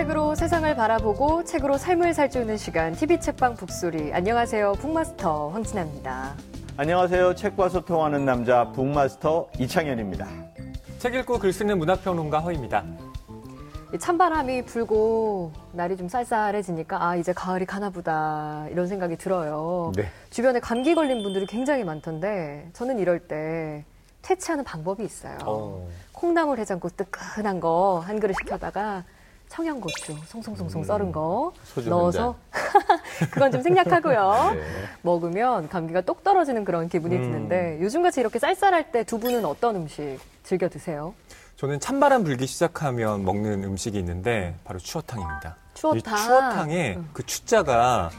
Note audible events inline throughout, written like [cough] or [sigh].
책으로 세상을 바라보고 책으로 삶을 살주는 시간 TV 책방 북소리. 안녕하세요. 북마스터 황진아입니다. 안녕하세요. 책과 소통하는 남자 북마스터 이창현입니다. 책 읽고 글 쓰는 문학평론가 허입니다. 이 찬바람이 불고 날이 좀 쌀쌀해지니까 아 이제 가을이 가나보다 이런 생각이 들어요. 네. 주변에 감기 걸린 분들이 굉장히 많던데 저는 이럴 때 퇴치하는 방법이 있어요. 콩나물 해장국 뜨끈한 거 한 그릇 시켜다가 청양고추 송송송송 썰은 거 넣어서 [laughs] 그건 좀 생략하고요. [laughs] 네. 먹으면 감기가 똑 떨어지는 그런 기분이 음. 드는데 요즘같이 이렇게 쌀쌀할 때 두 분은 어떤 음식 즐겨 드세요? 저는 찬바람 불기 시작하면 먹는 음식이 있는데 바로 추어탕입니다. 추어탕. 이 추어탕에 음. 그 추자가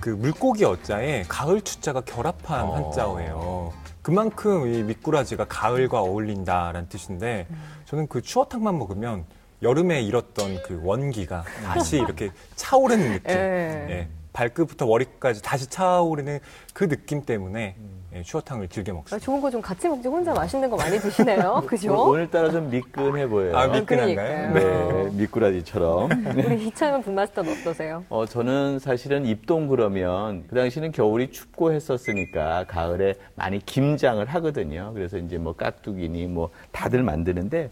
그 물고기 어자에 가을 추자가 결합한 어. 한자어예요. 그만큼 이 미꾸라지가 가을과 어울린다라는 뜻인데 저는 그 추어탕만 먹으면 여름에 잃었던 그 원기가 다시 이렇게 차오르는 느낌. 예. 예, 발끝부터 머리까지 다시 차오르는 그 느낌 때문에 예, 추어탕을 즐겨 아, 먹습니다. 좋은 거 좀 같이 먹지 혼자 맛있는 거 많이 드시네요. [laughs] 그죠? 오늘따라 좀 미끈해 보여요. 아, 네. 미끈한가요? 그러니까요. 미꾸라지처럼. [laughs] 우리 이창현 분마스터는 어떠세요? 어, 저는 사실은 입동 그러면 그 당시는 겨울이 춥고 했었으니까 가을에 많이 김장을 하거든요. 그래서 이제 뭐 깍두기니 뭐 다들 만드는데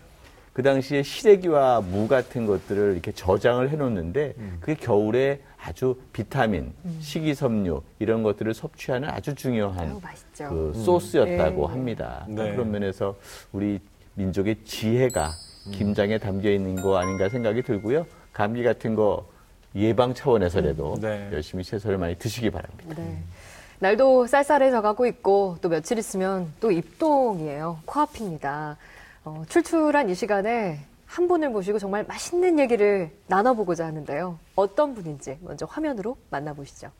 그 당시에 시래기와 무 같은 것들을 이렇게 저장을 해 놓는데 그게 겨울에 아주 비타민, 식이섬유 이런 것들을 섭취하는 아주 중요한 아유, 맛있죠. 그 소스였다고 네. 합니다. 네. 그런 면에서 우리 민족의 지혜가 김장에 담겨 있는 거 아닌가 생각이 들고요. 감기 같은 거 예방 차원에서라도 네. 열심히 채소를 많이 드시기 바랍니다. 네. 날도 쌀쌀해져 가고 있고 또 며칠 있으면 또 입동이에요. 코앞입니다. 어, 출출한 이 시간에 한 분을 모시고 정말 맛있는 얘기를 나눠보고자 하는데요. 어떤 분인지 먼저 화면으로 만나보시죠.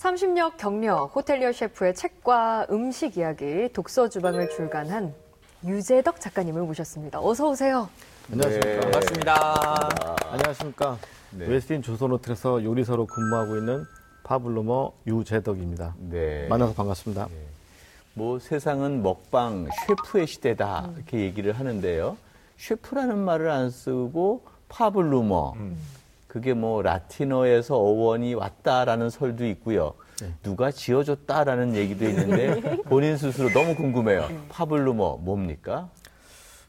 삼십년 경력 호텔리어 셰프의 책과 음식 이야기 독서 주방을 출간한 유재덕 작가님을 모셨습니다. 어서 오세요. 안녕하십니까. 네. 반갑습니다. 안녕하십니까. 네. 웨스틴 조선 호텔에서 요리사로 근무하고 있는 pabulumer 유재덕입니다. 네. 만나서 반갑습니다. 뭐 세상은 먹방 셰프의 시대다 이렇게 얘기를 하는데요. 셰프라는 말을 안 쓰고 pabulumer 그게 뭐 라틴어에서 어원이 왔다라는 설도 있고요. 누가 지어줬다라는 얘기도 있는데 [laughs] 본인 스스로 너무 궁금해요. pabulumer 뭡니까?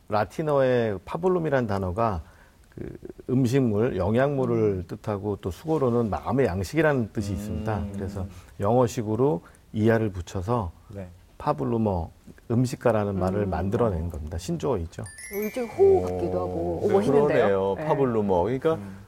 라틴어의 pabulum이라는 단어가 그 음식물, 영양물을 뜻하고 또 숙어로는 마음의 양식이라는 뜻이 있습니다. 그래서 영어식으로 er을 붙여서 네. pabulumer 음식가라는 말을 만들어낸 겁니다. 신조어이죠. 일종 호우 같기도 하고 오, 멋있는데요. 그러네요. 네. 파블루머. 그러니까 음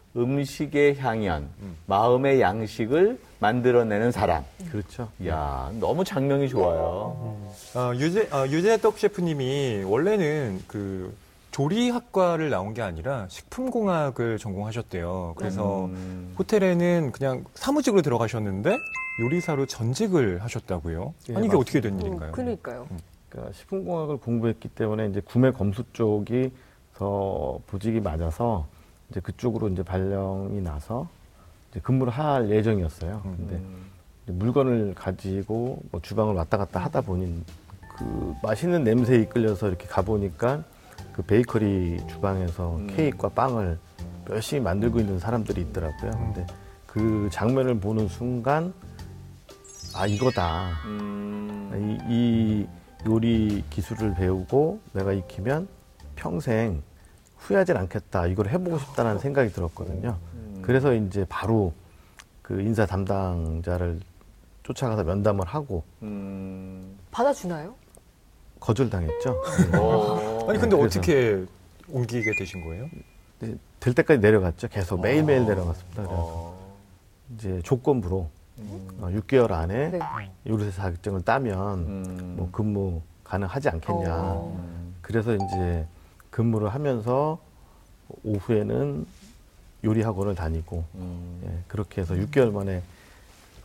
식의 향연, 마음의 양식을 만들어내는 사람. 그렇죠. 야 너무 장명이 좋아요. 어, 유재, 어, 유재덕 셰프님이 원래는 그 조리학과를 나온 게 아니라 식품공학을 전공하셨대요. 그래서 음. 호텔에는 그냥 사무직으로 들어가셨는데 요리사로 전직을 하셨다고요? 예, 아니 이게 맞습니다. 어떻게 된 일인가요? 어, 그러니까요. 그러니까 식품공학을 공부했기 때문에 이제 구매 검수 쪽이 더 부직이 맞아서 이제 그쪽으로 이제 발령이 나서 이제 근무를 할 예정이었어요. 근데 이제 물건을 가지고 뭐 주방을 왔다 갔다 하다 보니 그 맛있는 냄새에 이끌려서 이렇게 가보니까 그 베이커리 주방에서 케이크와 빵을 열심히 만들고 있는 사람들이 있더라고요. 근데 그 장면을 보는 순간 아 이거다. 음. 이, 이 요리 기술을 배우고 내가 익히면 평생 후회하진 않겠다. 이걸 해보고 싶다는 생각이 들었거든요. 그래서 이제 바로 그 인사 담당자를 쫓아가서 면담을 하고 음. 받아주나요? 거절당했죠. 어. 아니 근데 그래서- 어떻게 옮기게 되신 거예요? 이제 될 때까지 내려갔죠. 계속 매일매일 내려갔습니다. 그래서 어. 이제 조건부로 어, 6개월 안에 네. 요리사 자격증을 따면 음. 뭐 근무 가능하지 않겠냐. 어. 그래서 이제 근무를 하면서 오후에는 요리 학원을 다니고 음. 예, 그렇게 해서 6개월 만에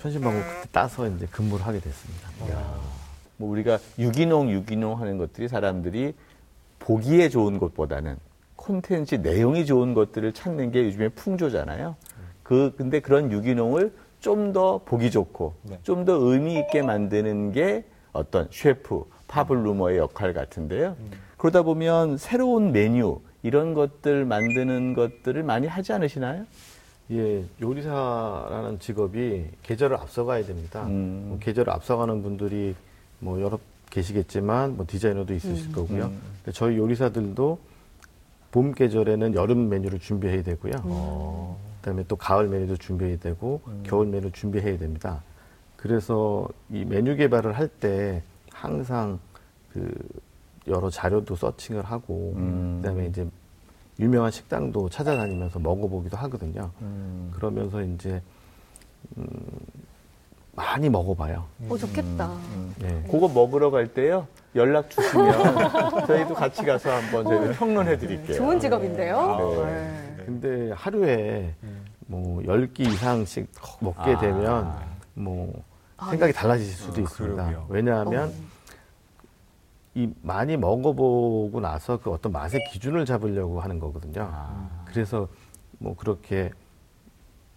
편신방을 그때 따서 이제 근무를 하게 됐습니다. 뭐 우리가 유기농 유기농 하는 것들이 사람들이 보기에 좋은 것보다는 콘텐츠 내용이 좋은 것들을 찾는 게 요즘에 풍조잖아요. 그 근데 그런 유기농을 좀 더 보기 좋고 네. 좀더 의미 있게 만드는 게 어떤 셰프 파블루머의 역할 같은데요. 그러다 보면 새로운 메뉴 이런 것들 만드는 것들을 많이 하지 않으시나요? 예, 요리사라는 직업이 계절을 앞서가야 됩니다. 음. 뭐 계절을 앞서가는 분들이 뭐 여러 계시겠지만 뭐 디자이너도 있으실 거고요. 음. 근데 저희 요리사들도 봄 계절에는 여름 메뉴를 준비해야 되고요. 그다음에 또 가을 메뉴도 준비해야 되고 겨울 메뉴 준비해야 됩니다. 그래서 이 메뉴 개발을 할 때 항상 그 여러 자료도 서칭을 하고 음. 그다음에 이제 유명한 식당도 찾아다니면서 먹어보기도 하거든요. 음. 그러면서 이제 음, 많이 먹어봐요. 어, 좋겠다. 예. 그거 먹으러 갈 때요 연락 주시면 [laughs] 저희도 같이 가서 한번 저희 평론해 드릴게요. 좋은 직업인데요. 네. 네. 근데 하루에 뭐 10끼 이상씩 먹게 아. 되면 뭐 생각이 달라질 수도 아, 있습니다. 그러게요. 왜냐하면 이 많이 먹어보고 나서 그 어떤 맛의 기준을 잡으려고 하는 거거든요. 아. 그래서 뭐 그렇게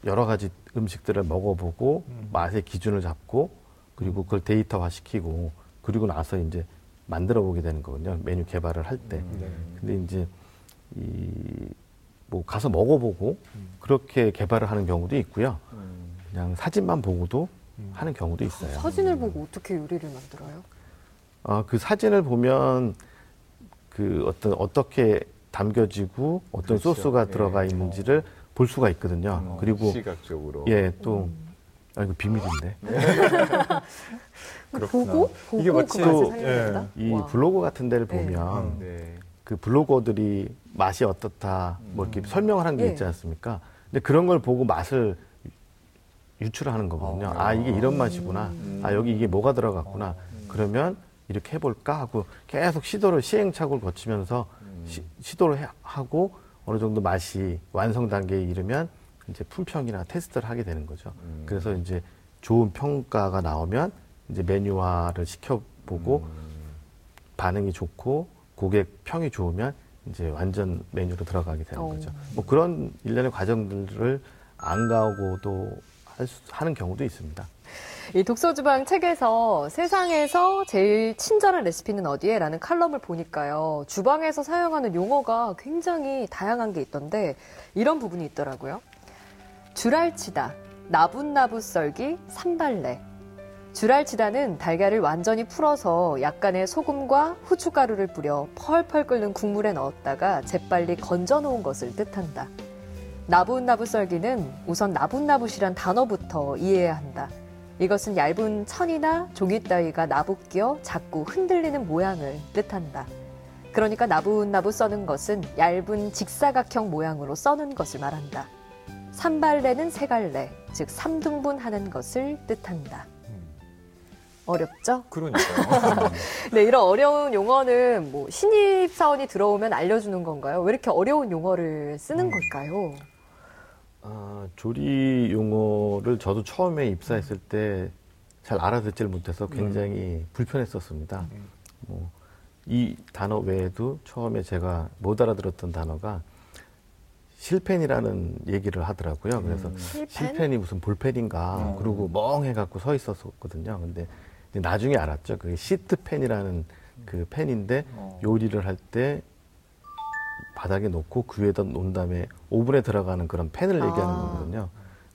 여러 가지 음식들을 먹어보고 맛의 기준을 잡고 그리고 그걸 데이터화 시키고 그리고 나서 이제 만들어 보게 되는 거거든요. 메뉴 개발을 할 때. 네. 근데 이제 이 뭐 가서 먹어보고 그렇게 개발을 하는 경우도 있고요. 그냥 사진만 보고도 하는 경우도 있어요. 사진을 보고 어떻게 요리를 만들어요? 아, 그 사진을 보면 그 어떤 어떻게 담겨지고 어떤 그렇죠. 소스가 예. 들어가 있는지를 볼 수가 있거든요. 어, 그리고 시각적으로 예, 또 아, 이거 비밀인데. [laughs] 그렇구나. 보고 보고 이게 그 마치- 맛을 또, 살려낸다. 이 와. 블로그 같은 데를 네. 보면 네. 그 블로거들이 맛이 어떻다 뭐 이렇게 설명을 한게 예. 있지 않습니까? 근데 그런 걸 보고 맛을 유출하는 거거든요. 아, 이게 이런 맛이구나. 아, 여기 이게 뭐가 들어갔구나. 그러면 이렇게 해볼까 하고 계속 시도를 시행착오를 거치면서 시, 도를 하고 어느 정도 맛이 완성 단계에 이르면 이제 품평이나 테스트를 하게 되는 거죠. 그래서 이제 좋은 평가가 나오면 이제 메뉴화를 시켜보고 반응이 좋고 고객 평이 좋으면 이제 완전 메뉴로 들어가게 되는 어. 거죠. 뭐 그런 일련의 과정들을 안 가고도 할 수, 하는 경우도 있습니다. 이 독서주방 책에서 세상에서 제일 친절한 레시피는 어디에? 라는 칼럼을 보니까요. 주방에서 사용하는 용어가 굉장히 다양한 게 있던데 이런 부분이 있더라고요. 줄알치다, 나붓나붓 썰기, 산발레. 줄알치다는 달걀을 완전히 풀어서 약간의 소금과 후춧가루를 뿌려 펄펄 끓는 국물에 넣었다가 재빨리 건져 놓은 것을 뜻한다. 나붓나붓 썰기는 우선 나붓나붓이란 단어부터 이해해야 한다. 이것은 얇은 천이나 종이 따위가 나붓겨 자꾸 흔들리는 모양을 뜻한다. 그러니까 나붓나붓 써는 것은 얇은 직사각형 모양으로 써는 것을 말한다. 산발레는 세 갈래, 즉 3등분 하는 것을 뜻한다. 어렵죠? 그러니까요. [laughs] 네, 이런 어려운 용어는 뭐 신입 사원이 들어오면 알려주는 건가요? 왜 이렇게 어려운 용어를 쓰는 걸까요? 아, 조리 용어를 저도 처음에 입사했을 때 잘 알아듣질 못해서 굉장히 불편했었습니다. 뭐, 이 단어 외에도 처음에 제가 못 알아들었던 단어가 실펜이라는 얘기를 하더라고요. 그래서 실펜? 실펜 이 무슨 볼펜인가 음. 그러고 멍해갖고 서 있었거든요. 근데 이제 나중에 알았죠. 그게 시트펜이라는 그 펜인데 어. 요리를 할 때 바닥에 놓고 그 위에다 놓은 다음에 오븐에 들어가는 그런 펜을 얘기하는 아. 거거든요.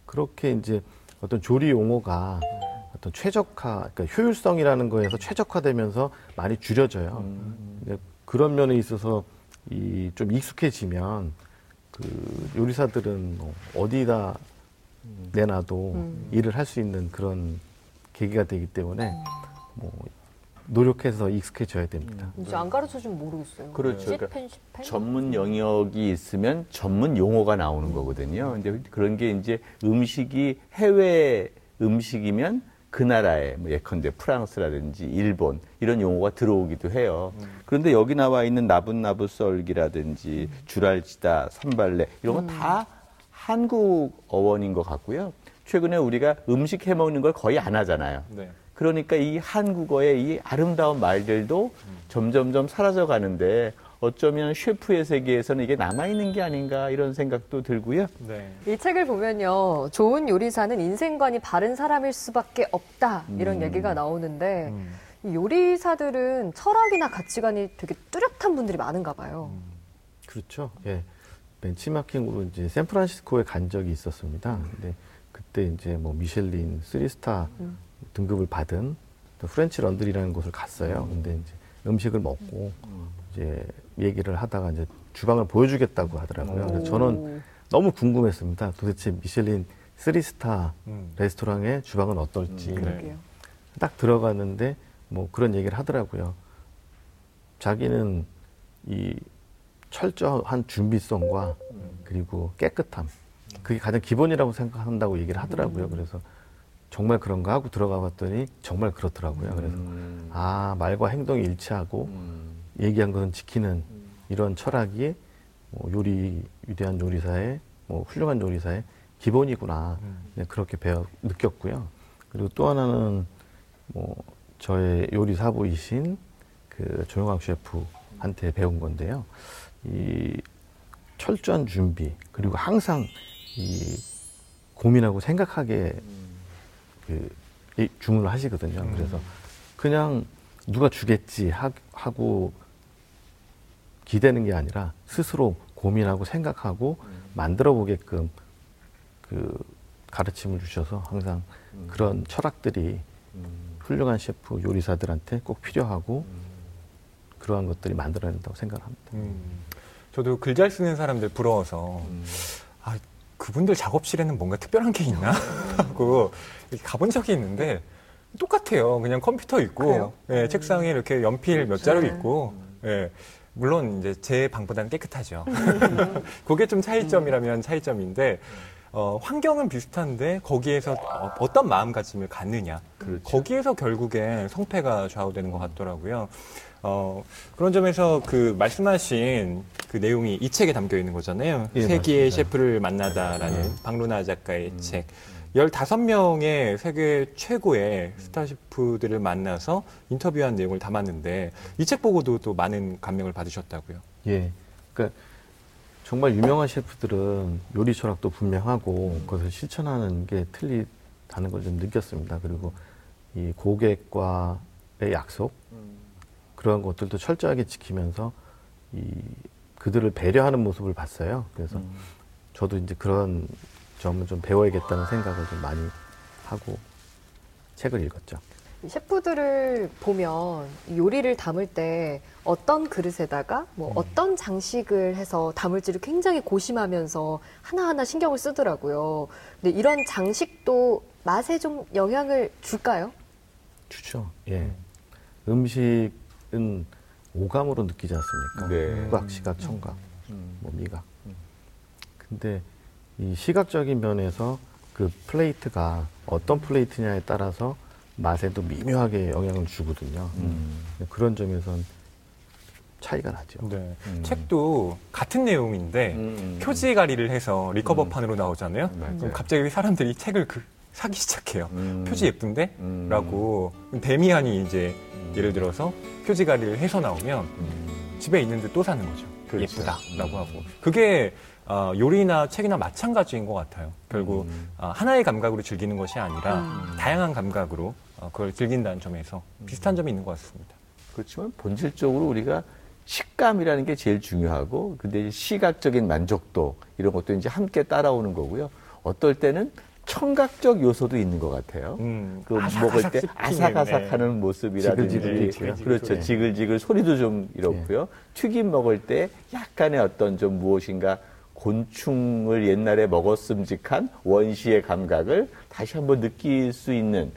그렇게 이제 어떤 조리 용어가 어떤 최적화, 그러니까 효율성이라는 거에서 최적화되면서 많이 줄여져요. 근데 그런 면에 있어서 이 좀 익숙해지면 그 요리사들은 뭐 어디다 내놔도 음. 일을 할 수 있는 그런 계기가 되기 때문에 뭐 노력해서 익숙해져야 됩니다. 이제 안 가르쳐 주면 모르겠어요. 그렇죠. 시펜, 시펜? 전문 영역이 있으면 전문 용어가 나오는 거거든요. 근데 그런 게 이제 음식이 해외 음식이면 그 나라의 뭐 예컨대 프랑스라든지 일본 이런 용어가 들어오기도 해요. 그런데 여기 나와 있는 나붓나붓 썰기라든지 주랄치다, 산발레 이런 건다 한국 어원인 것 같고요. 최근에 우리가 음식 해 먹는 걸 거의 안 하잖아요. 네. 그러니까 이 한국어의 이 아름다운 말들도 점점점 사라져 가는데 어쩌면 셰프의 세계에서는 이게 남아있는 게 아닌가 이런 생각도 들고요. 네. 이 책을 보면요. 좋은 요리사는 인생관이 바른 사람일 수밖에 없다. 이런 음. 얘기가 나오는데 음. 이 요리사들은 철학이나 가치관이 되게 뚜렷한 분들이 많은가 봐요. 그렇죠. 예. 벤치마킹으로 이제 샌프란시스코에 간 적이 있었습니다. 근데 그때 이제 뭐 미슐린 3스타 음. 등급을 받은 또 French Laundry라는 곳을 갔어요. 근데 이제 음식을 먹고 이제 얘기를 하다가 이제 주방을 보여주겠다고 하더라고요. 그래서 저는 너무 궁금했습니다. 도대체 미슐린 3스타 음. 레스토랑의 주방은 어떨지. 음, 네. 그러게요. 딱 들어갔는데 뭐 그런 얘기를 하더라고요. 자기는 이 철저한 준비성과 그리고 깨끗함 그게 가장 기본이라고 생각한다고 얘기를 하더라고요. 그래서 정말 그런가 하고 들어가 봤더니 정말 그렇더라고요. 그래서 음. 아 말과 행동이 일치하고 얘기한 것은 지키는 이런 철학이 뭐 요리 위대한 요리사의 뭐 훌륭한 요리사의 기본이구나 네, 그렇게 배워 느꼈고요. 그리고 또 하나는 뭐 저의 요리 사부이신 그 조영학 셰프한테 배운 건데요. 이 철저한 준비 그리고 항상 이 고민하고 생각하게 그이 주문을 하시거든요. 그래서 그냥 누가 주겠지 하- 하고 기대는 게 아니라 스스로 고민하고 생각하고 만들어 보게끔 그 가르침을 주셔서 항상 그런 철학들이 훌륭한 셰프 요리사들한테 꼭 필요하고 그러한 것들이 만들어낸다고 생각합니다. 음. 저도 글 잘 쓰는 사람들 부러워서 아 그분들 작업실에는 뭔가 특별한 게 있나 [laughs] 하고 가본 적이 있는데 똑같아요. 그냥 컴퓨터 있고? 예, 책상에 이렇게 연필 몇 자루 네. 있고 예, 물론 이제 제 방보다는 깨끗하죠. [laughs] 그게 좀 차이점이라면 차이점인데 어, 환경은 비슷한데 거기에서 어, 어떤 마음가짐을 갖느냐 그렇죠. 거기에서 결국에 성패가 좌우되는 것 같더라고요. 어, 그런 점에서 그 말씀하신 그 내용이 이 책에 담겨 있는 거잖아요. 예, 세계의 맞습니다. 셰프를 만나다라는 박루나 작가의 책. 15명의 세계 최고의 스타 셰프들을 만나서 인터뷰한 내용을 담았는데 이 책 보고도 또 많은 감명을 받으셨다고요. 예. 그러니까 정말 유명한 셰프들은 요리 철학도 분명하고 그것을 실천하는 게 틀리다는 걸 좀 느꼈습니다. 그리고 이 고객과의 약속 그러한 것들도 철저하게 지키면서 이 그들을 배려하는 모습을 봤어요. 그래서 저도 이제 그런 점을 좀 배워야겠다는 생각을 좀 많이 하고 책을 읽었죠. 이 셰프들을 보면 이 요리를 담을 때 어떤 그릇에다가 뭐 어떤 장식을 해서 담을지를 굉장히 고심하면서 하나하나 신경을 쓰더라고요. 근데 이런 장식도 맛에 좀 영향을 줄까요? 주죠. 예. 음식은 오감으로 느끼지 않습니까? 네. 후각, 시각, 청각, 뭐 미각. 근데 이 시각적인 면에서 그 플레이트가 어떤 플레이트냐에 따라서 맛에도 미묘하게 영향을 주거든요. 음. 그런 점에선 차이가 나죠. 네. 음. 책도 같은 내용인데 음. 표지 가리를 해서 리커버판으로 나오잖아요. 맞아요. 그럼 갑자기 사람들이 책을 그 사기 시작해요. 음. 표지 예쁜데? 음. 라고 데미안이 이제 음. 예를 들어서 표지 가리를 해서 나오면 음. 집에 있는데 또 사는 거죠. 그렇죠. 예쁘다라고 하고 그게 어, 요리나 책이나 마찬가지인 것 같아요. 결국 음. 어, 하나의 감각으로 즐기는 것이 아니라 음. 다양한 감각으로 어, 그걸 즐긴다는 점에서 비슷한 점이 있는 것 같습니다. 그렇지만 본질적으로 우리가 식감이라는 게 제일 중요하고 근데 시각적인 만족도 이런 것도 이제 함께 따라오는 거고요. 어떨 때는 청각적 요소도 있는 것 같아요. 음, 그 먹을 때 아삭아삭하는 네. 모습이라든지 지글지글 지글지글 그렇죠 네. 지글지글 소리도 좀 이렇고요 튀김 먹을 때 약간의 어떤 좀 무엇인가 곤충을 옛날에 먹었음직한 원시의 감각을 다시 한번 느낄 수 있는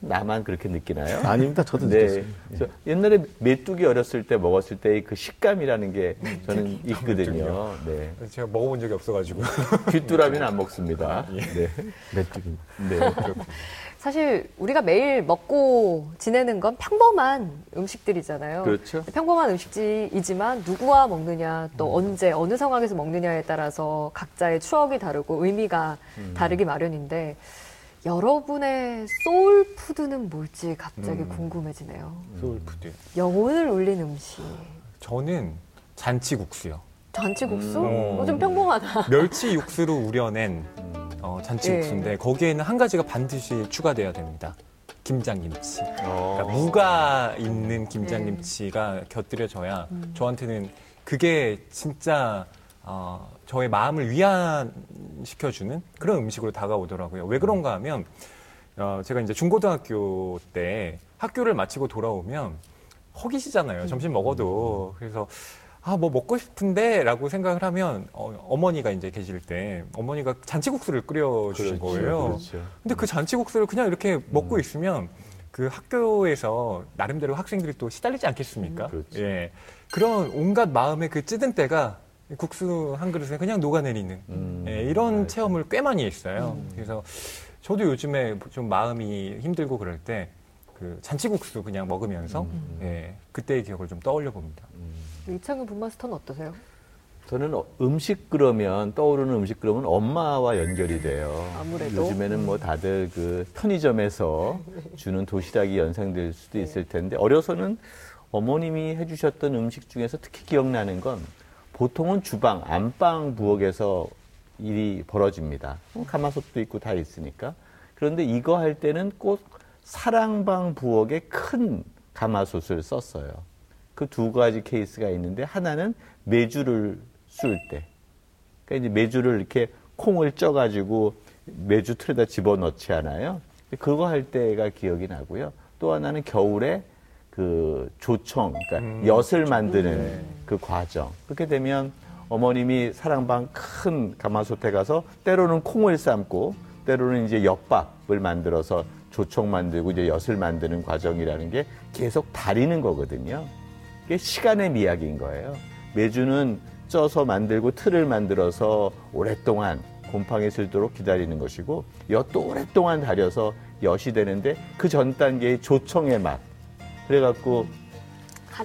나만 그렇게 느끼나요? 아닙니다. 저도 네. 느꼈어요. 저 옛날에 메뚜기 어렸을 때 먹었을 때의 그 식감이라는 게 저는 있거든요. 네. 제가 먹어본 적이 없어가지고 [laughs] 귀뚜라미는 안 먹습니다. [laughs] 예. 네. 메뚜기. 네. 사실 우리가 매일 먹고 지내는 건 평범한 음식들이잖아요. 그렇죠. 평범한 음식이지만 누구와 먹느냐 또 언제 어느 상황에서 먹느냐에 따라서 각자의 추억이 다르고 의미가 다르기 마련인데 여러분의 soul food는 뭘지 갑자기 음. 궁금해지네요. soul food. 영혼을 울린 음식. 저는 잔치국수요. 잔치국수? 음. 어, 좀 평범하다. 멸치 육수로 우려낸 [laughs] 어, 잔치국수인데 예. 거기에는 한 가지가 반드시 추가돼야 됩니다. 김장김치. 어. 그러니까 무가 있는 김장김치가 곁들여져야 음. 저한테는 그게 진짜 어, 저의 마음을 위안시켜주는 그런 음식으로 다가오더라고요. 왜 그런가 하면 어, 제가 이제 중고등학교 때 학교를 마치고 돌아오면 허기시잖아요. 점심 먹어도. 그래서 아, 뭐 먹고 싶은데 라고 생각을 하면 어, 머니가 이제 계실 때 어머니가 잔치국수를 끓여 주신 거예요. 그렇죠. 근데 그 잔치국수를 그냥 이렇게 먹고 있으면 그 학교에서 나름대로 학생들이 또 시달리지 않겠습니까? 음, 그렇죠. 예. 그런 온갖 마음의 그 찌든 때가 국수 한 그릇에 그냥 녹아내리는 음, 예, 이런 맞아요. 체험을 꽤 많이 했어요. 그래서 저도 요즘에 좀 마음이 힘들고 그럴 때 그 잔치국수 그냥 먹으면서 음. 예, 그때의 기억을 좀 떠올려 봅니다. 이창현 분마스터는 어떠세요? 저는 어- 음식 그러면 떠오르는 음식 그러면 엄마와 연결이 돼요. 아무래도. 요즘에는 뭐 다들 그 편의점에서 [laughs] 주는 도시락이 연상될 수도 있을 텐데 어려서는 어머님이 해주셨던 음식 중에서 특히 기억나는 건 보통은 주방 안방 부엌에서 일이 벌어집니다. 뭐 가마솥도 있고 다 있으니까. 그런데 이거 할 때는 꼭 사랑방 부엌에 큰 가마솥을 썼어요. 그 두 가지 케이스가 있는데 하나는 메주를 쏠 때. 그러니까 이제 메주를 이렇게 콩을 쪄가지고 메주 틀에다 집어넣지 않아요. 그거 할 때가 기억이 나고요. 또 하나는 겨울에 그 조청, 그러니까 음, 엿을 만드는 그 과정. 그렇게 되면 어머님이 사랑방 큰 가마솥에 가서 때로는 콩을 삶고 때로는 이제 엿밥을 만들어서 조청 만들고 이제 엿을 만드는 과정이라는 게 계속 다리는 거거든요. 이게 시간의 미학인 거예요. 메주는 쪄서 만들고 틀을 만들어서 오랫동안 곰팡이 슬도록 기다리는 것이고 엿도 오랫동안 다려서 엿이 되는데 그 전 단계의 조청의 맛. 그래갖고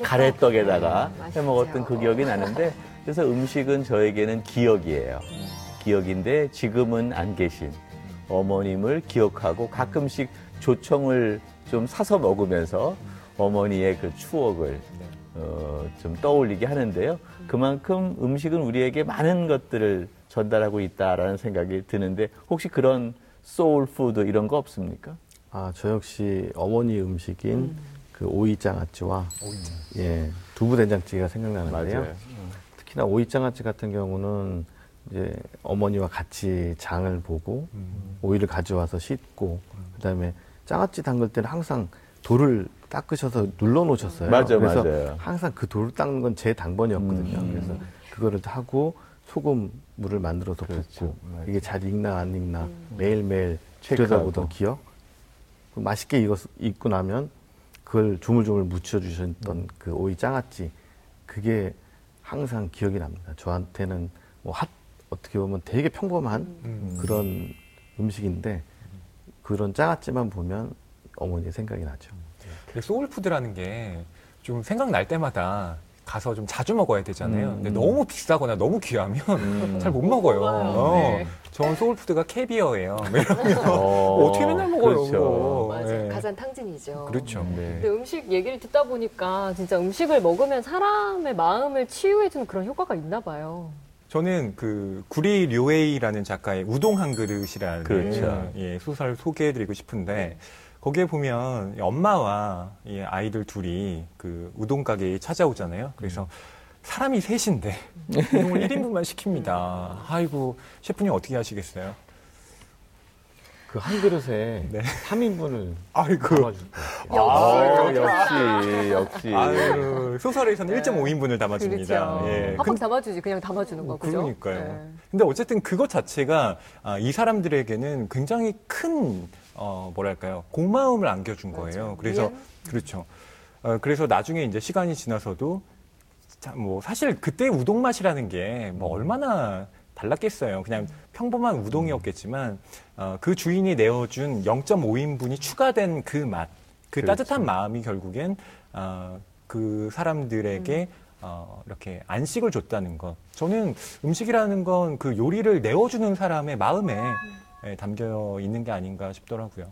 가래떡에다가 음, 해 먹었던 그 기억이 나는데 그래서 음식은 저에게는 기억이에요. 기억인데 지금은 안 계신 어머님을 기억하고 가끔씩 조청을 좀 사서 먹으면서 어머니의 그 추억을 어, 좀 떠올리게 하는데요. 그만큼 음식은 우리에게 많은 것들을 전달하고 있다라는 생각이 드는데 혹시 그런 soul food 이런 거 없습니까? 아, 저 역시 어머니 음식인 그 오이장아찌와 예, 두부 된장찌개가 생각나는데요. 특히나 오이장아찌 같은 경우는 이제 어머니와 같이 장을 보고 음. 오이를 가져와서 씻고 그다음에 장아찌 담글 때는 항상 돌을 닦으셔서 눌러 놓으셨어요. 맞아, 그래서 맞아요. 항상 그 돌을 닦는 건 제 당번이었거든요. 음. 그래서 그거를 하고 소금 물을 만들어서 그렇죠. 붓고 맞아요. 이게 잘 익나 안 익나 음. 매일매일. 들여다보던 기억. 그 맛있게 익었, 익고 나면 그걸 조물조물 무쳐주셨던 음. 그 오이 장아찌 그게 항상 기억이 납니다. 저한테는 뭐 핫, 어떻게 보면 되게 평범한 음. 그런 음식인데 그런 장아찌만 보면 어머니의 생각이 나죠. 근데 soul food라는 게 좀 생각날 때마다 가서 좀 자주 먹어야 되잖아요. 음, 근데 음. 너무 비싸거나 너무 귀하면 음. [laughs] 잘 못 먹어요. 어, 네. 전 soul food가 캐비어예요. [laughs] 뭐 이러면 어, 어떻게 맨날 먹어요, 그렇죠. 그거. 맞아요. 네. 가산 탕진이죠. 그렇죠. 네. 근데 음식 얘기를 듣다 보니까 진짜 음식을 먹으면 사람의 마음을 치유해주는 그런 효과가 있나 봐요. 저는 그 구리 료에이라는 작가의 우동 한 그릇이라는 그렇죠. 예, 소설 소개해드리고 싶은데 거기에 보면 엄마와 이 아이들 둘이 그 우동 가게에 찾아오잖아요. 그래서 사람이 셋인데 [laughs] 우동을 1인분만 시킵니다. 아이고 셰프님 어떻게 하시겠어요? 그 한 그릇에 [laughs] 네. 3인분을 아이고 담아줄 거예요. 아, 역시. 역시. 아유, 소설에서는 네. 1.5인분을 담아줍니다. 그렇죠. 예. 한번 담아주지 그냥 담아주는 거 그죠? 그러니까요. 네. 근데 어쨌든 그것 자체가 아, 이 사람들에게는 굉장히 큰 어, 뭐랄까요 고마움을 안겨준 거예요. 그래서. 그렇죠. 어, 그래서 나중에 이제 시간이 지나서도 자, 뭐 사실 그때 우동 맛이라는 게 뭐 얼마나 달랐겠어요. 그냥 평범한 우동이었겠지만 어, 그 주인이 내어준 0.5인분이 추가된 그 맛, 그 그렇죠. 따뜻한 마음이 결국엔 어, 그 사람들에게 어, 이렇게 안식을 줬다는 것. 저는 음식이라는 건 그 요리를 내어주는 사람의 마음에 예, 담겨 있는 게 아닌가 싶더라고요.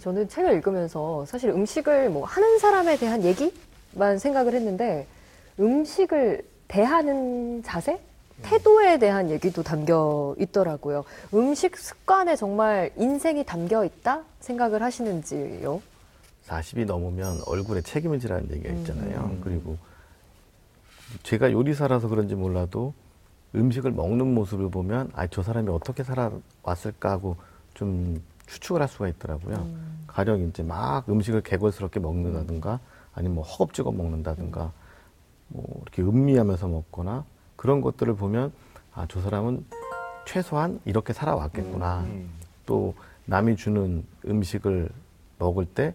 저는 책을 읽으면서 사실 음식을 뭐 하는 사람에 대한 얘기만 생각을 했는데 음식을 대하는 자세? 태도에 대한 얘기도 담겨 있더라고요. 음식 습관에 정말 인생이 담겨 있다 생각을 하시는지요? 40이 넘으면 얼굴에 책임을 지라는 얘기가 있잖아요. 음. 그리고 제가 요리사라서 그런지 몰라도 음식을 먹는 모습을 보면 아, 저 사람이 어떻게 살아왔을까 하고 좀 추측을 할 수가 있더라고요. 음. 가령 이제 막 음식을 개걸스럽게 먹는다든가 아니면 뭐 허겁지겁 먹는다든가 뭐 이렇게 음미하면서 먹거나 그런 것들을 보면 아, 저 사람은 최소한 이렇게 살아왔겠구나. 음. 또 남이 주는 음식을 먹을 때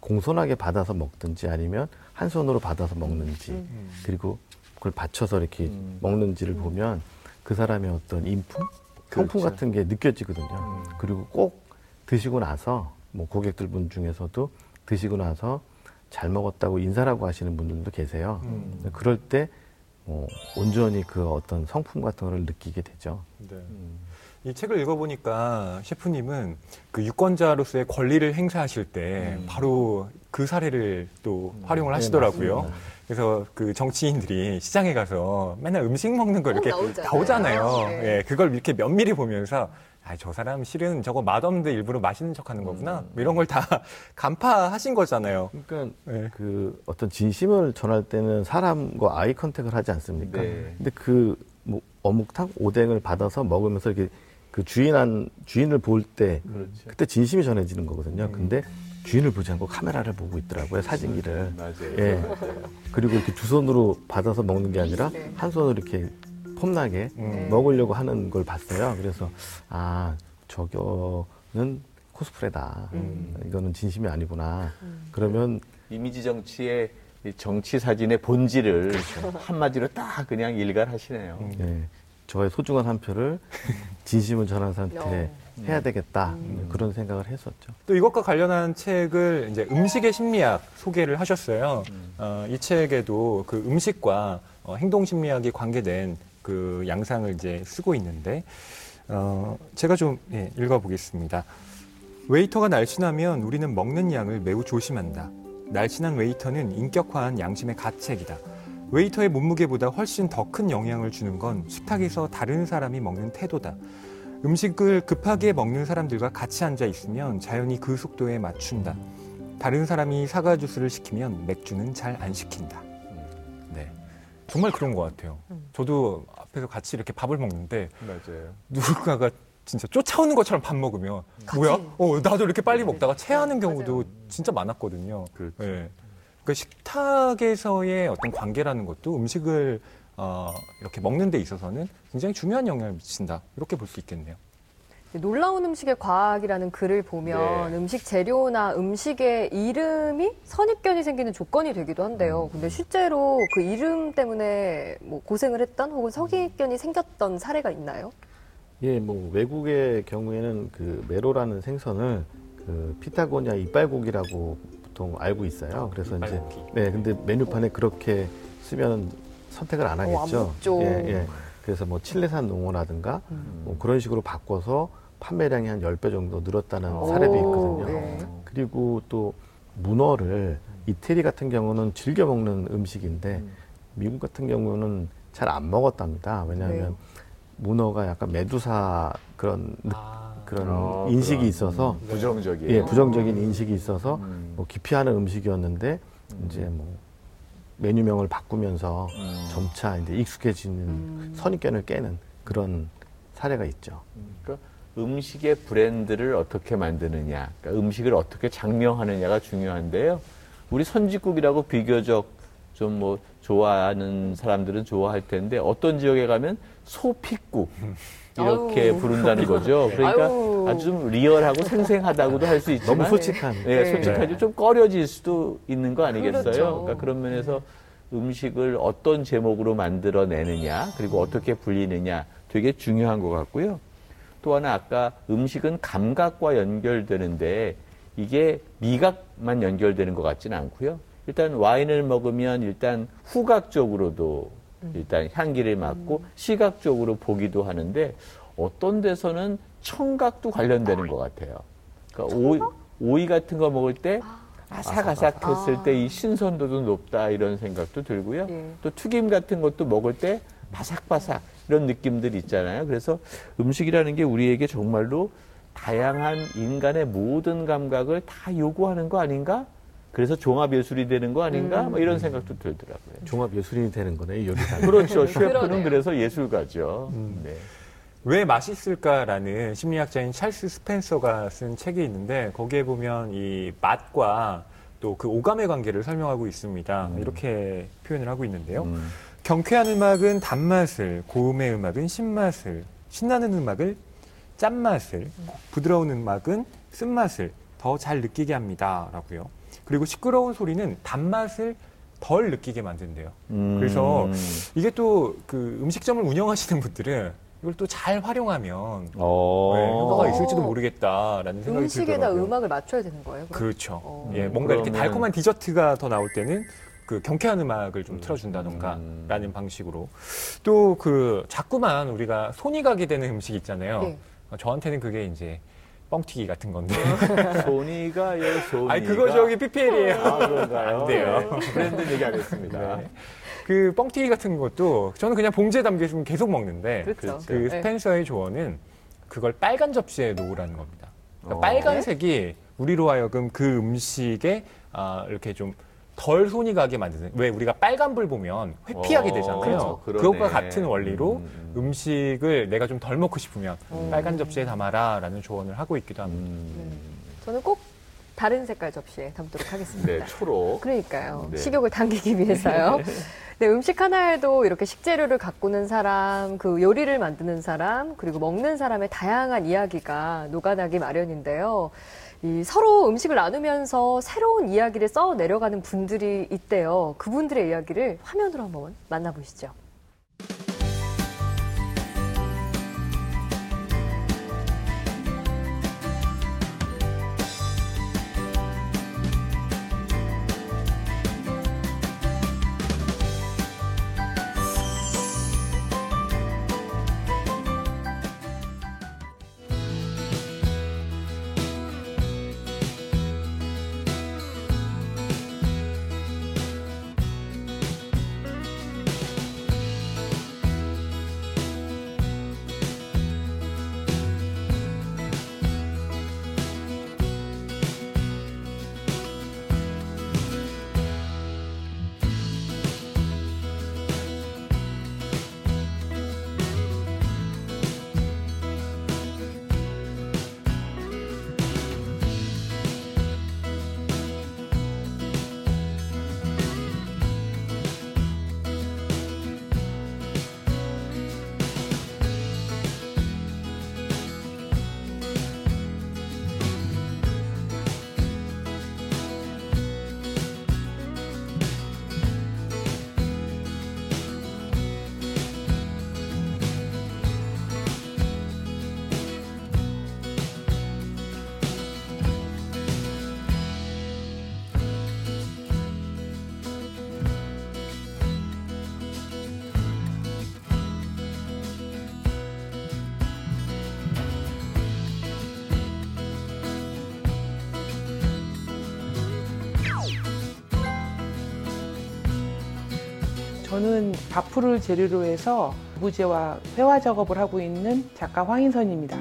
공손하게 받아서 먹든지 아니면 한 손으로 받아서 먹는지 음. 그리고 그걸 받쳐서 이렇게 음. 먹는지를 보면 그 사람의 어떤 인품, 성품 그렇죠. 같은 게 느껴지거든요. 음. 그리고 꼭 드시고 나서 뭐 고객들 분 중에서도 드시고 나서 잘 먹었다고 인사라고 하시는 분들도 계세요. 음. 그럴 때 어, 온전히 그 어떤 성품 같은 걸 느끼게 되죠. 네. 음. 이 책을 읽어보니까 셰프님은 그 유권자로서의 권리를 행사하실 때 음. 바로 그 사례를 또 활용을 네, 하시더라고요. 맞습니다. 그래서 그 정치인들이 시장에 가서 맨날 음식 먹는 거꼭 이렇게 나오잖아요. 나오잖아요. 네. 예, 그걸 이렇게 면밀히 보면서 아, 저 사람 실은 저거 맛없는데 일부러 맛있는 척 하는 거구나. 뭐 이런 걸 다 [laughs] 간파하신 거잖아요. 그러니까 네. 그 어떤 진심을 전할 때는 사람과 아이 컨택을 하지 않습니까? 네. 근데 그 뭐 어묵탕 오뎅을 받아서 먹으면서 이렇게 그 주인한 주인을 볼때 그렇죠. 그때 진심이 전해지는 거거든요. 음. 근데 주인을 보지 않고 카메라를 보고 있더라고요. 사진기를. 맞아요. 예. 맞아요. 그리고 이렇게 두 손으로 받아서 먹는 게 아니라 네. 한 손으로 이렇게 폼나게 음. 먹으려고 하는 걸 봤어요. 그래서 아 저거는 코스프레다. 음. 이거는 진심이 아니구나. 음. 그러면 이미지 정치의 이 정치 사진의 본질을 한마디로 딱 그냥 일갈하시네요. 음. 예, 저의 소중한 한 표를 [laughs] 진심을 전한 사람한테 어. 해야 되겠다 음. 그런 생각을 했었죠. 또 이것과 관련한 책을 이제 음식의 심리학 소개를 하셨어요. 어, 이 책에도 그 음식과 어, 행동 심리학이 관계된 그 양상을 이제 쓰고 있는데 어, 제가 좀 예, 읽어보겠습니다. 웨이터가 날씬하면 우리는 먹는 양을 매우 조심한다. 날씬한 웨이터는 인격화한 양심의 가책이다. 웨이터의 몸무게보다 훨씬 더 큰 영향을 주는 건 식탁에서 다른 사람이 먹는 태도다. 음식을 급하게 먹는 사람들과 같이 앉아 있으면 자연히 그 속도에 맞춘다. 다른 사람이 사과 주스를 시키면 맥주는 잘 안 시킨다. 네. 정말 그런 것 같아요. 음. 저도 앞에서 같이 이렇게 밥을 먹는데 맞아요. 누군가가 진짜 쫓아오는 것처럼 밥 먹으면 같이. 뭐야? 어, 나도 이렇게 빨리 먹다가 체하는 네, 경우도 맞아요. 진짜 많았거든요. 그렇죠. 예. 그러니까 식탁에서의 어떤 관계라는 것도 음식을 어, 이렇게 먹는 데 있어서는 굉장히 중요한 영향을 미친다. 이렇게 볼 수 있겠네요. 놀라운 음식의 과학이라는 글을 보면 네. 음식 재료나 음식의 이름이 선입견이 생기는 조건이 되기도 한데요. 근데 실제로 그 이름 때문에 뭐 고생을 했던 혹은 선입견이 생겼던 사례가 있나요? 예, 뭐 외국의 경우에는 그 메로라는 생선을 그 피타고니아 이빨고기라고 보통 알고 있어요. 그래서 이제. 네, 근데 메뉴판에 그렇게 쓰면 선택을 안 어, 안 하겠죠. 먹죠. 예, 예. 그래서 뭐 칠레산 농어라든가 음. 뭐 그런 식으로 바꿔서 판매량이 한 10배 정도 늘었다는 오, 사례도 있거든요. 예. 그리고 또 문어를 이태리 같은 경우는 즐겨 먹는 음식인데 미국 같은 경우는 잘 안 먹었답니다. 왜냐하면 왜요? 문어가 약간 메두사 그런 느- 아, 그런 어, 인식이 그런, 있어서 음, 부정적이에요. 예 부정적인 인식이 있어서 음. 뭐 기피하는 음식이었는데 이제 뭐 메뉴명을 바꾸면서 음. 점차 이제 익숙해지는 음. 선입견을 깨는 그런 사례가 있죠. 그러니까 음식의 브랜드를 어떻게 만드느냐, 그러니까 음식을 어떻게 장명하느냐가 중요한데요. 우리 선지국이라고 비교적 좀 뭐 좋아하는 사람들은 좋아할 텐데 어떤 지역에 가면 소피국 이렇게 아유. 부른다는 거죠. 그러니까 아유. 아주 좀 리얼하고 생생하다고도 할 수 있지만 너무 솔직한 예, 네. 솔직하지 좀 꺼려질 수도 있는 거 아니겠어요? 그렇죠. 그러니까 그런 면에서 음식을 어떤 제목으로 만들어내느냐, 그리고 어떻게 불리느냐 되게 중요한 것 같고요. 또 하나 아까 음식은 감각과 연결되는데 이게 미각만 연결되는 것 같지는 않고요. 일단 와인을 먹으면 일단 후각적으로도 일단 향기를 맡고 시각적으로 보기도 하는데 어떤 데서는 청각도 관련되는 것 같아요. 그러니까 오이, 오이 같은 거 먹을 때 아삭아삭했을 때이 신선도도 높다 이런 생각도 들고요. 예. 또 튀김 같은 것도 먹을 때 바삭바삭 이런 느낌들 있잖아요. 그래서 음식이라는 게 우리에게 정말로 다양한 인간의 모든 감각을 다 요구하는 거 아닌가? 그래서 종합 예술이 되는 거 아닌가? 뭐 이런 생각도 들더라고요. 종합 예술인이 되는 거네 이 요리사. [laughs] 그렇죠. 셰프는 그러네요. 그래서 예술가죠. 네. 왜 맛있을까라는 심리학자인 찰스 스펜서가 쓴 책이 있는데 거기에 보면 이 맛과 또 그 오감의 관계를 설명하고 있습니다. 이렇게 표현을 하고 있는데요. 음. 경쾌한 음악은 단맛을, 고음의 음악은 신맛을, 신나는 음악을 짠맛을, 부드러운 음악은 쓴맛을 더 잘 느끼게 합니다라고요. 그리고 시끄러운 소리는 단맛을 덜 느끼게 만든대요. 음. 그래서 이게 또 그 음식점을 운영하시는 분들은 이걸 또 잘 활용하면 어. 네, 효과가 있을지도 모르겠다라는 생각이 음식에다 들더라고요. 음악을 맞춰야 되는 거예요? 그럼? 그렇죠. 어. 예, 뭔가 이렇게 그러면- 달콤한 디저트가 더 나올 때는 그 경쾌한 음악을 좀 음. 틀어준다던가라는 방식으로 또 그 자꾸만 우리가 손이 가게 되는 음식 있잖아요. 예. 어, 저한테는 그게 이제 뻥튀기 같은 건데. [laughs] 소니가요, 소니가. 아니 그거 저기 PPL이에요. 아, 그런가요? 안 돼요. 네. 브랜드 얘기하겠습니다. 네. 그 뻥튀기 같은 것도 저는 그냥 봉지에 담겨 있으면 계속 먹는데 그렇죠. 그렇죠. 그 네. 스펜서의 조언은 그걸 빨간 접시에 놓으라는 겁니다. 그러니까 어. 빨간색이 우리로 하여금 그 음식에 아, 이렇게 좀 덜 손이 가게 만드는 왜 우리가 빨간불 보면 회피하게 어, 되잖아요. 그렇죠. 그러네. 그것과 같은 원리로 음, 음, 식을 내가 좀 덜 먹고 싶으면 음. 빨간 접시에 담아라라는 조언을 하고 있기도 합니다. 음. 저는 꼭 다른 색깔 접시에 담도록 하겠습니다. 네, 초록. 그러니까요. 네. 식욕을 당기기 위해서요. [laughs] 네, 음식 하나에도 이렇게 식재료를 가꾸는 사람, 그 요리를 만드는 사람, 그리고 먹는 사람의 다양한 이야기가 녹아나기 마련인데요. 이 서로 음식을 나누면서 새로운 이야기를 써 내려가는 분들이 있대요. 그분들의 이야기를 화면으로 한번 만나보시죠. 저는 밥풀을 재료로 해서 부재와 회화 작업을 하고 있는 작가 황인선입니다.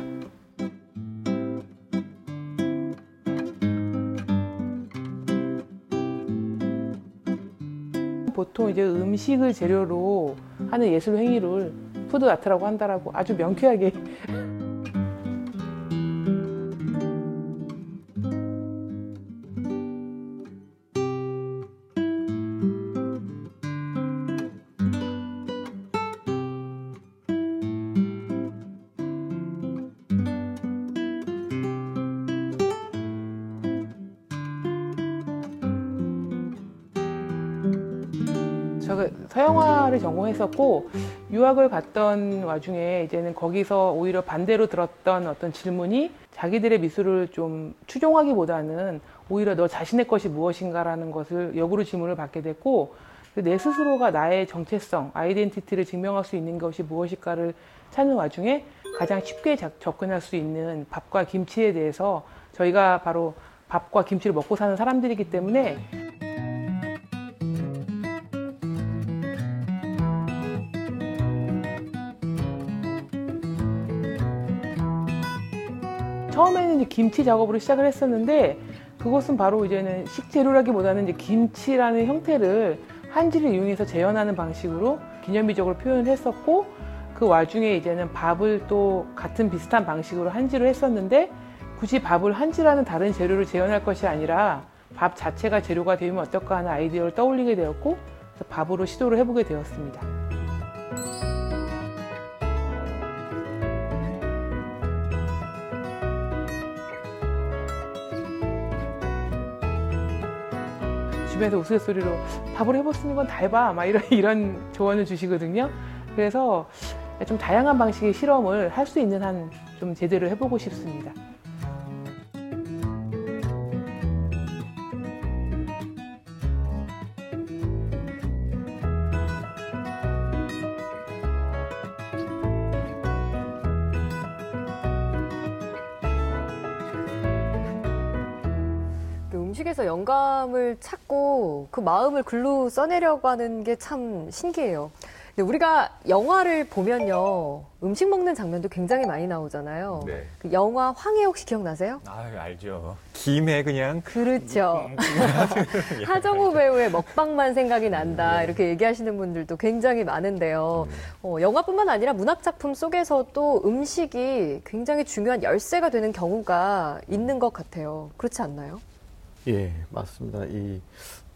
보통 이제 음식을 재료로 하는 예술 행위를 푸드 아트라고 한다라고 아주 명쾌하게 서양화를 전공했었고 유학을 갔던 와중에 이제는 거기서 오히려 반대로 들었던 어떤 질문이 자기들의 미술을 좀 추종하기보다는 오히려 너 자신의 것이 무엇인가라는 것을 역으로 질문을 받게 됐고 그내 스스로가 나의 정체성, 아이덴티티를 증명할 수 있는 것이 무엇일까를 찾는 와중에 가장 쉽게 자- 접근할 수 있는 밥과 김치에 대해서 저희가 바로 밥과 김치를 먹고 사는 사람들이기 때문에 김치 작업으로 시작을 했었는데 그것은 바로 이제는 식재료라기보다는 이제 김치라는 형태를 한지를 이용해서 재현하는 방식으로 기념비적으로 표현을 했었고 그 와중에 이제는 밥을 또 같은 비슷한 방식으로 한지로 했었는데 굳이 밥을 한지라는 다른 재료를 재현할 것이 아니라 밥 자체가 재료가 되면 어떨까 하는 아이디어를 떠올리게 되었고 밥으로 시도를 해보게 되었습니다. 주변에서 우스갯소리로 밥을 해봤으니 건다 해봐 막 이런 이런 조언을 주시거든요. 그래서 좀 다양한 방식의 실험을 할 수 있는 한 좀 제대로 해보고 싶습니다. 음식에서 영감을 찾고 그 마음을 글로 써내려가는 게 참 신기해요. 근데 우리가 영화를 보면요. 음식 먹는 장면도 굉장히 많이 나오잖아요. 네. 그 영화 황해 혹시 기억나세요? 아 알죠. 김에 그냥 그렇죠. 음, [laughs] 하정우 배우의 먹방만 생각이 난다 이렇게 얘기하시는 분들도 굉장히 많은데요. 어, 영화뿐만 아니라 문학작품 속에서도 음식이 굉장히 중요한 열쇠가 되는 경우가 있는 것 같아요. 그렇지 않나요? 예, 맞습니다. 이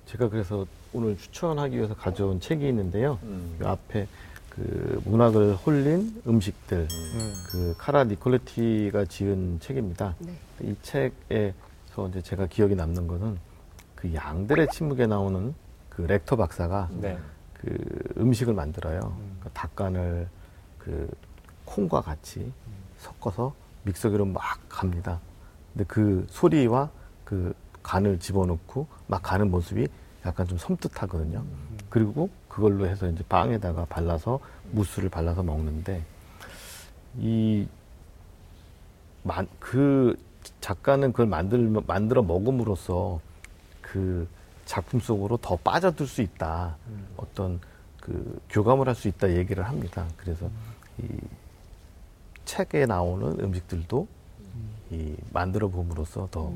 제가 그래서 오늘 추천하기 위해서 가져온 책이 있는데요. 음. 이 앞에 그 문학을 홀린 음식들, 음. 그 카라 니콜레티가 지은 책입니다. 네. 이 책에서 이제 제가 기억이 남는 것은 그 양들의 침묵에 나오는 그 렉터 박사가 네. 그 음식을 만들어요. 그 닭간을 그 콩과 같이 섞어서 믹서기로 막 갑니다. 근데 그 소리와 그 간을 집어넣고 막 가는 모습이 약간 좀 섬뜩하거든요. 그리고 그걸로 해서 이제 빵에다가 발라서 무스를 발라서 먹는데 이 만, 그 작가는 그걸 만들, 만들어 먹음으로써 그 작품 속으로 더 빠져들 수 있다. 어떤 그 교감을 할 수 있다 얘기를 합니다. 그래서 이 책에 나오는 음식들도 이 만들어 봄으로써 더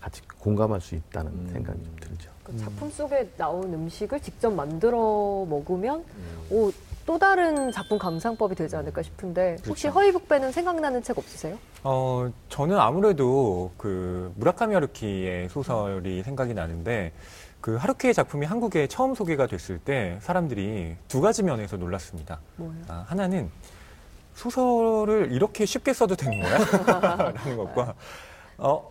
같이 공감할 수 있다는 음. 생각이 좀 들죠. 그 작품 속에 나온 음식을 직접 만들어 먹으면 오, 또 다른 작품 감상법이 되지 않을까 싶은데 혹시 그렇죠. 허위북배는 생각나는 책 없으세요? 어, 저는 아무래도 그 무라카미 하루키의 소설이 생각이 나는데 그 하루키의 작품이 한국에 처음 소개가 됐을 때 사람들이 두 가지 면에서 놀랐습니다. 뭐예요? 아, 하나는 소설을 이렇게 쉽게 써도 되는 거야? [laughs] 라는 것과, [laughs] 어,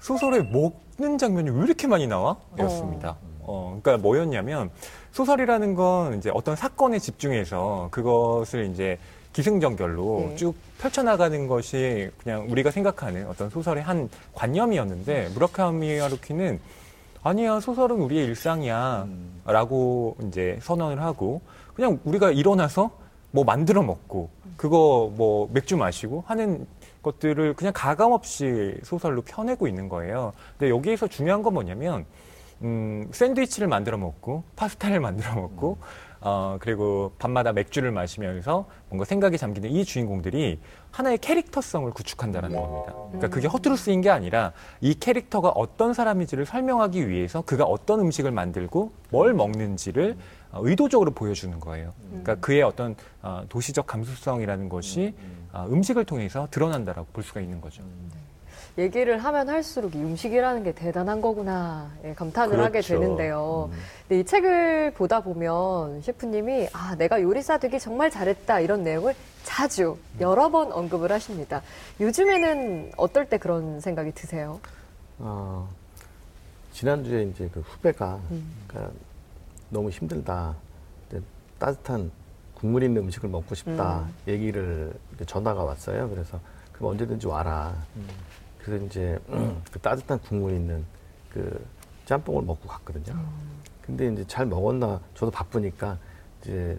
소설에 먹는 장면이 왜 이렇게 많이 나와? 였습니다. 어, 그러니까 뭐였냐면, 소설이라는 건 이제 어떤 사건에 집중해서 그것을 이제 기승전결로 네. 쭉 펼쳐나가는 것이 그냥 우리가 생각하는 어떤 소설의 한 관념이었는데, 무라카미 하루키는 아니야, 소설은 우리의 일상이야. 라고 이제 선언을 하고, 그냥 우리가 일어나서 뭐 만들어 먹고, 그거 뭐 맥주 마시고 하는 것들을 그냥 가감 없이 소설로 펴내고 있는 거예요. 근데 여기에서 중요한 건 뭐냐면, 음, 샌드위치를 만들어 먹고 파스타를 [laughs] 만들어 먹고 어, 그리고 밤마다 맥주를 마시면서 뭔가 생각이 잠기는 이 주인공들이 하나의 캐릭터성을 구축한다는 겁니다. 그러니까 그게 허투루 쓰인 게 아니라 이 캐릭터가 어떤 사람인지를 설명하기 위해서 그가 어떤 음식을 만들고 뭘 먹는지를 어, 의도적으로 보여주는 거예요. 그러니까 그의 어떤 어, 도시적 감수성이라는 것이 어, 음식을 통해서 드러난다라고 볼 수가 있는 거죠. 얘기를 하면 할수록 이 음식이라는 게 대단한 거구나 예, 감탄을 하게 그렇죠. 되는데요. 근데 이 책을 보다 보면 셰프님이 아 내가 요리사 되기 정말 잘했다 이런 내용을 자주 여러 번 언급을 하십니다. 요즘에는 어떨 때 그런 생각이 드세요? 어, 지난주에 이제 그 후배가 음. 그러니까 너무 힘들다. 이제 따뜻한 국물 있는 음식을 먹고 싶다. 음. 얘기를 전화가 왔어요. 그래서 그럼 언제든지 와라. 그래서 이제 [clears throat] 그 따뜻한 국물 있는 그 짬뽕을 먹고 갔거든요. 음. 근데 이제 잘 먹었나 저도 바쁘니까 이제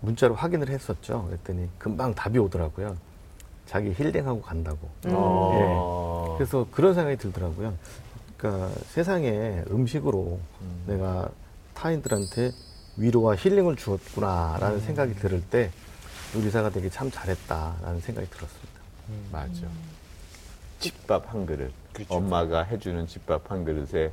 문자로 확인을 했었죠. 그랬더니 금방 답이 오더라고요. 자기 힐링하고 간다고. 음. 어. 그래서 그런 생각이 들더라고요. 그러니까 세상에 음식으로 내가 타인들한테 위로와 힐링을 주었구나라는 생각이 들을 때 요리사가 되게 참 잘했다라는 생각이 들었습니다. 맞아. 집밥 한 그릇. 그렇죠. 엄마가 해주는 집밥 한 그릇에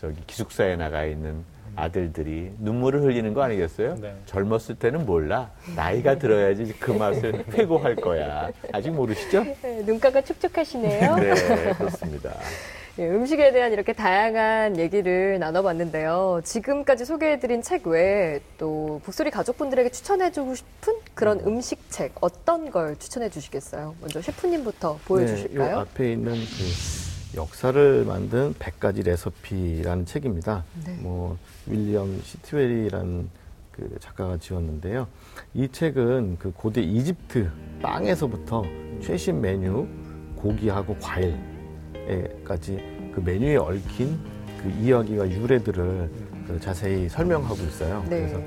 저기 기숙사에 나가 있는 아들들이 눈물을 흘리는 거 아니겠어요? 네. 젊었을 때는 몰라. 나이가 들어야지 그 맛을 [laughs] 회고할 거야. 아직 모르시죠? 네, 눈가가 촉촉하시네요. 네, 그렇습니다. 예, 음식에 대한 이렇게 다양한 얘기를 나눠봤는데요. 지금까지 소개해드린 책 외에 또 북소리 가족분들에게 추천해주고 싶은 그런 음식 책 어떤 걸 추천해 주시겠어요? 먼저 셰프님부터 네, 요 보여주실까요? 앞에 있는 그 역사를 만든 100가지 레시피라는 책입니다. 네. 뭐 윌리엄 시트웰이라는 그 작가가 지었는데요. 이 책은 그 고대 이집트 빵에서부터 최신 메뉴 고기하고 과일 에까지 그 메뉴에 얽힌 그 이야기와 유래들을 그 자세히 설명하고 있어요. 네. 그래서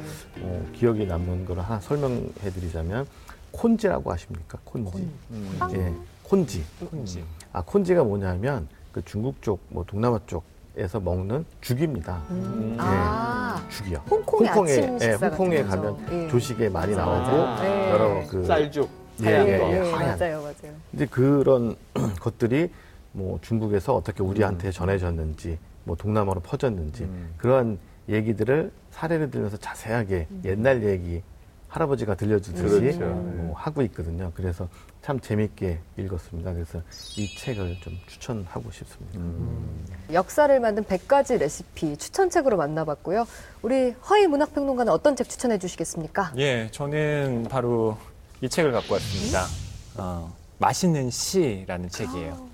어, 기억에 남는 걸 하나 설명해드리자면 콘지라고 아십니까? 콘지. 빵? 예, 콘지. 콘지. 아 콘지가 뭐냐면 그 중국 쪽, 뭐 동남아 쪽에서 먹는 죽입니다. 음. 예. 아, 죽이요. 홍콩의 아침 예, 식사 홍콩에 같은 가면. 예. 조식에 많이 맞아, 나오고. 네. 여러 그 쌀죽. 예, 예, 예, 예, 예, 하얀. 맞아요, 맞아요. 이제 그런 [clears throat] 것들이 뭐 중국에서 어떻게 우리한테 전해졌는지 뭐 동남아로 퍼졌는지 음. 그러한 얘기들을 사례를 들면서 자세하게 옛날 얘기 할아버지가 들려주듯이 그렇죠. 뭐 하고 있거든요. 그래서 참 재밌게 읽었습니다. 그래서 이 책을 좀 추천하고 싶습니다. 음. 역사를 만든 100가지 레시피 추천책으로 만나봤고요. 우리 허희 문학평론가는 어떤 책 추천해 주시겠습니까? 예, 저는 바로 이 책을 갖고 왔습니다. 어, 맛있는 시라는 책이에요.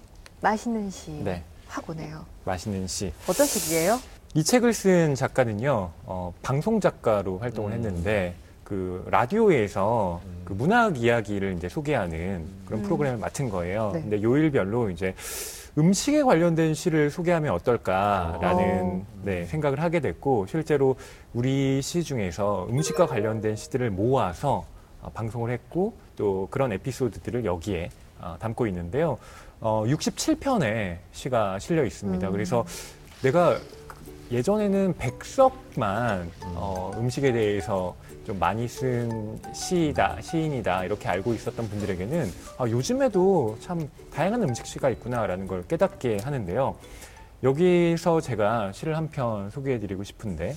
맛있는 시. 네. 하고네요. 맛있는 시. 어떤 책이에요? 이 책을 쓴 작가는요, 어, 방송 작가로 활동을 음. 했는데, 그 라디오에서 그 문학 이야기를 이제 소개하는 그런 음. 프로그램을 맡은 거예요. 네. 근데 요일별로 이제 음식에 관련된 시를 소개하면 어떨까라는 어. 네, 생각을 하게 됐고, 실제로 우리 시 중에서 음식과 관련된 시들을 모아서 어, 방송을 했고, 또 그런 에피소드들을 여기에 어, 담고 있는데요. 어, 67편의 시가 실려 있습니다. 음. 그래서 내가 예전에는 백석만 어, 음식에 대해서 좀 많이 쓴 시이다, 시인이다 이렇게 알고 있었던 분들에게는 아, 요즘에도 참 다양한 음식 시가 있구나라는 걸 깨닫게 하는데요. 여기서 제가 시를 한 편 소개해드리고 싶은데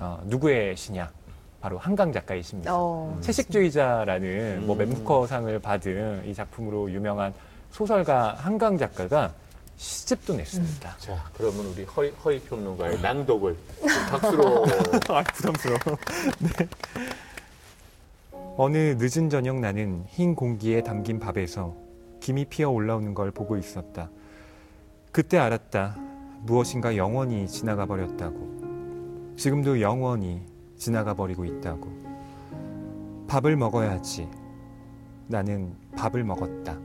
어, 누구의 시냐? 바로 한강 작가의 시입니다. 어, 채식주의자라는 뭐 음. 맨부커상을 받은 이 작품으로 유명한 소설가 한강 작가가 시집도 냈습니다. 자, 그러면 우리 허이, 허이 평론가의 낭독을 좀 박수로. [laughs] 아, 부담스러워. 네. 어느 늦은 저녁 나는 흰 공기에 담긴 밥에서 김이 피어 올라오는 걸 보고 있었다. 그때 알았다. 무엇인가 영원히 지나가 버렸다고. 지금도 영원히 지나가 버리고 있다고. 밥을 먹어야지. 나는 밥을 먹었다.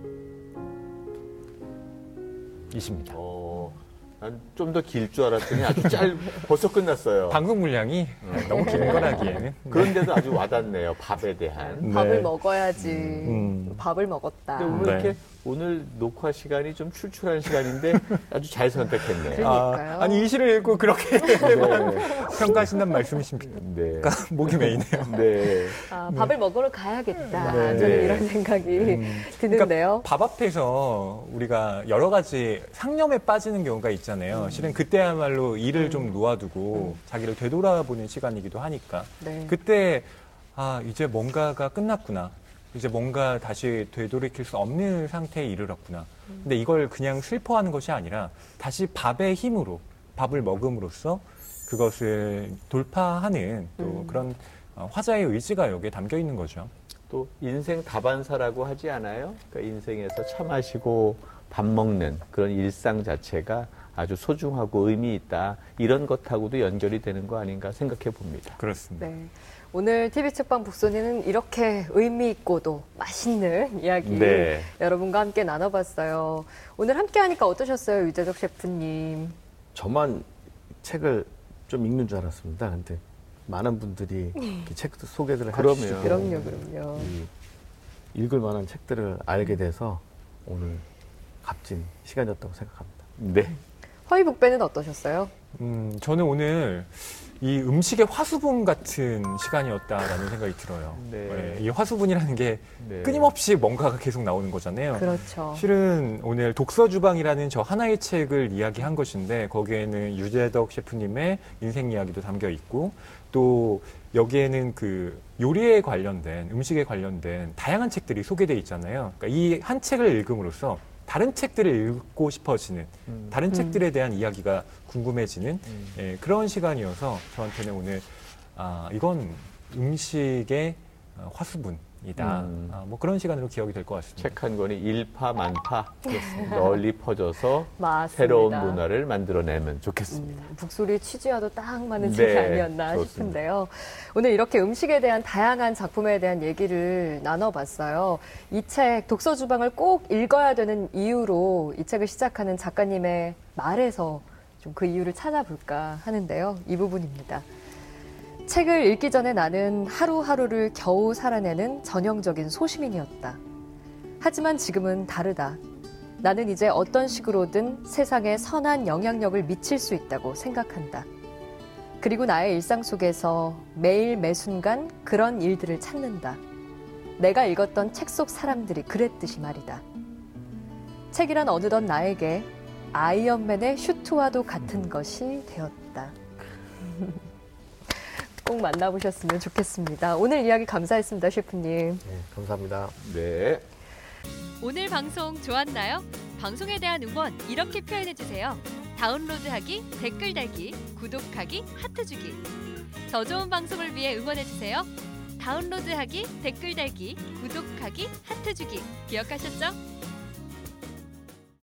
이십니다. 어, 난좀 더 길 줄 알았더니 아주 짧, [laughs] 벌써 끝났어요. 방송 분량이 너무 긴 거라기에는. [laughs] 그런데도 아주 와닿네요. 밥에 대한. 네. 밥을 먹어야지. 음. 밥을 먹었다. 근데 오늘 네. 이렇게 오늘 녹화 시간이 좀 출출한 시간인데 [laughs] 아주 잘 선택했네요. 그러니까요. 아, 아니 이 시를 읽고 그렇게 네. [laughs] 평가하신다는 말씀이십니까? 네. 목이 메이네요. 네. 아, 밥을 먹으러 가야겠다. 네. 저는 네. 이런 생각이 음. 드는데요. 밥 앞에서 우리가 여러 가지 상념에 빠지는 경우가 있잖아요. 음. 실은 그때야말로 일을 좀 놓아두고 자기를 되돌아보는 시간이기도 하니까 네. 그때 아 이제 뭔가가 끝났구나. 이제 뭔가 다시 되돌이킬 수 없는 상태에 이르렀구나. 근데 이걸 그냥 슬퍼하는 것이 아니라 다시 밥의 힘으로 밥을 먹음으로써 그것을 돌파하는 또 음. 그런 어, 화자의 의지가 여기에 담겨 있는 거죠. 또 인생 다반사라고 하지 않아요? 그러니까 인생에서 차 마시고 밥 먹는 그런 일상 자체가 아주 소중하고 의미 있다. 이런 것하고도 연결이 되는 거 아닌가 생각해 봅니다. 그렇습니다. 네. 오늘 TV 책방 북소니는 이렇게 의미 있고도 맛있는 이야기 네. 여러분과 함께 나눠봤어요. 오늘 함께 하니까 어떠셨어요, 유재석 셰프님? 저만 책을 좀 읽는 줄 알았습니다. 근데 많은 분들이 이렇게 책 소개들을. 해주시고 그럼요, 그럼요. 이 읽을 만한 책들을 알게 돼서 오늘 값진 시간이었다고 생각합니다. 네. 허위북배는 어떠셨어요? 음, 저는 오늘 이 음식의 화수분 같은 시간이었다라는 생각이 들어요. 네. 이 화수분이라는 게 네. 끊임없이 뭔가가 계속 나오는 거잖아요. 그렇죠. 실은 오늘 독서 주방이라는 저 하나의 책을 이야기한 것인데 거기에는 유재덕 셰프님의 인생 이야기도 담겨 있고 또 여기에는 그 요리에 관련된 음식에 관련된 다양한 책들이 소개돼 있잖아요. 그러니까 이 한 책을 읽음으로써 다른 책들을 읽고 싶어지는 음. 다른 음. 책들에 대한 이야기가 궁금해지는 음. 예, 그런 시간이어서 저한테는 오늘 아, 이건 음식의 어, 화수분 이다. 음. 아, 뭐 그런 시간으로 기억이 될 것 같습니다. 책 한 권이 일파만파 널리 퍼져서 맞습니다. 새로운 문화를 만들어내면 좋겠습니다. 음, 북소리 취지와도 딱 맞는 네, 책이 아니었나 좋습니다. 싶은데요. 오늘 이렇게 음식에 대한 다양한 작품에 대한 얘기를 나눠봤어요. 이 책 독서 주방을 꼭 읽어야 되는 이유로 이 책을 시작하는 작가님의 말에서 좀 그 이유를 찾아볼까 하는데요. 이 부분입니다. 책을 읽기 전에 나는 하루하루를 겨우 살아내는 전형적인 소시민이었다. 하지만 지금은 다르다. 나는 이제 어떤 식으로든 세상에 선한 영향력을 미칠 수 있다고 생각한다. 그리고 나의 일상 속에서 매일 매순간 그런 일들을 찾는다. 내가 읽었던 책 속 사람들이 그랬듯이 말이다. 책이란 어느덧 나에게 아이언맨의 슈트와도 같은 것이 되었다. 꼭 만나보셨으면 좋겠습니다. 오늘 이야기 감사했습니다, 셰프님. 네, 감사합니다. 네. 오늘 방송 좋았나요? 방송에 대한 응원 이렇게 표현해 주세요. 다운로드하기, 댓글 달기, 구독하기, 하트 주기. 더 좋은 방송을 위해 응원해 주세요. 다운로드하기, 댓글 달기, 구독하기, 하트 주기. 기억하셨죠?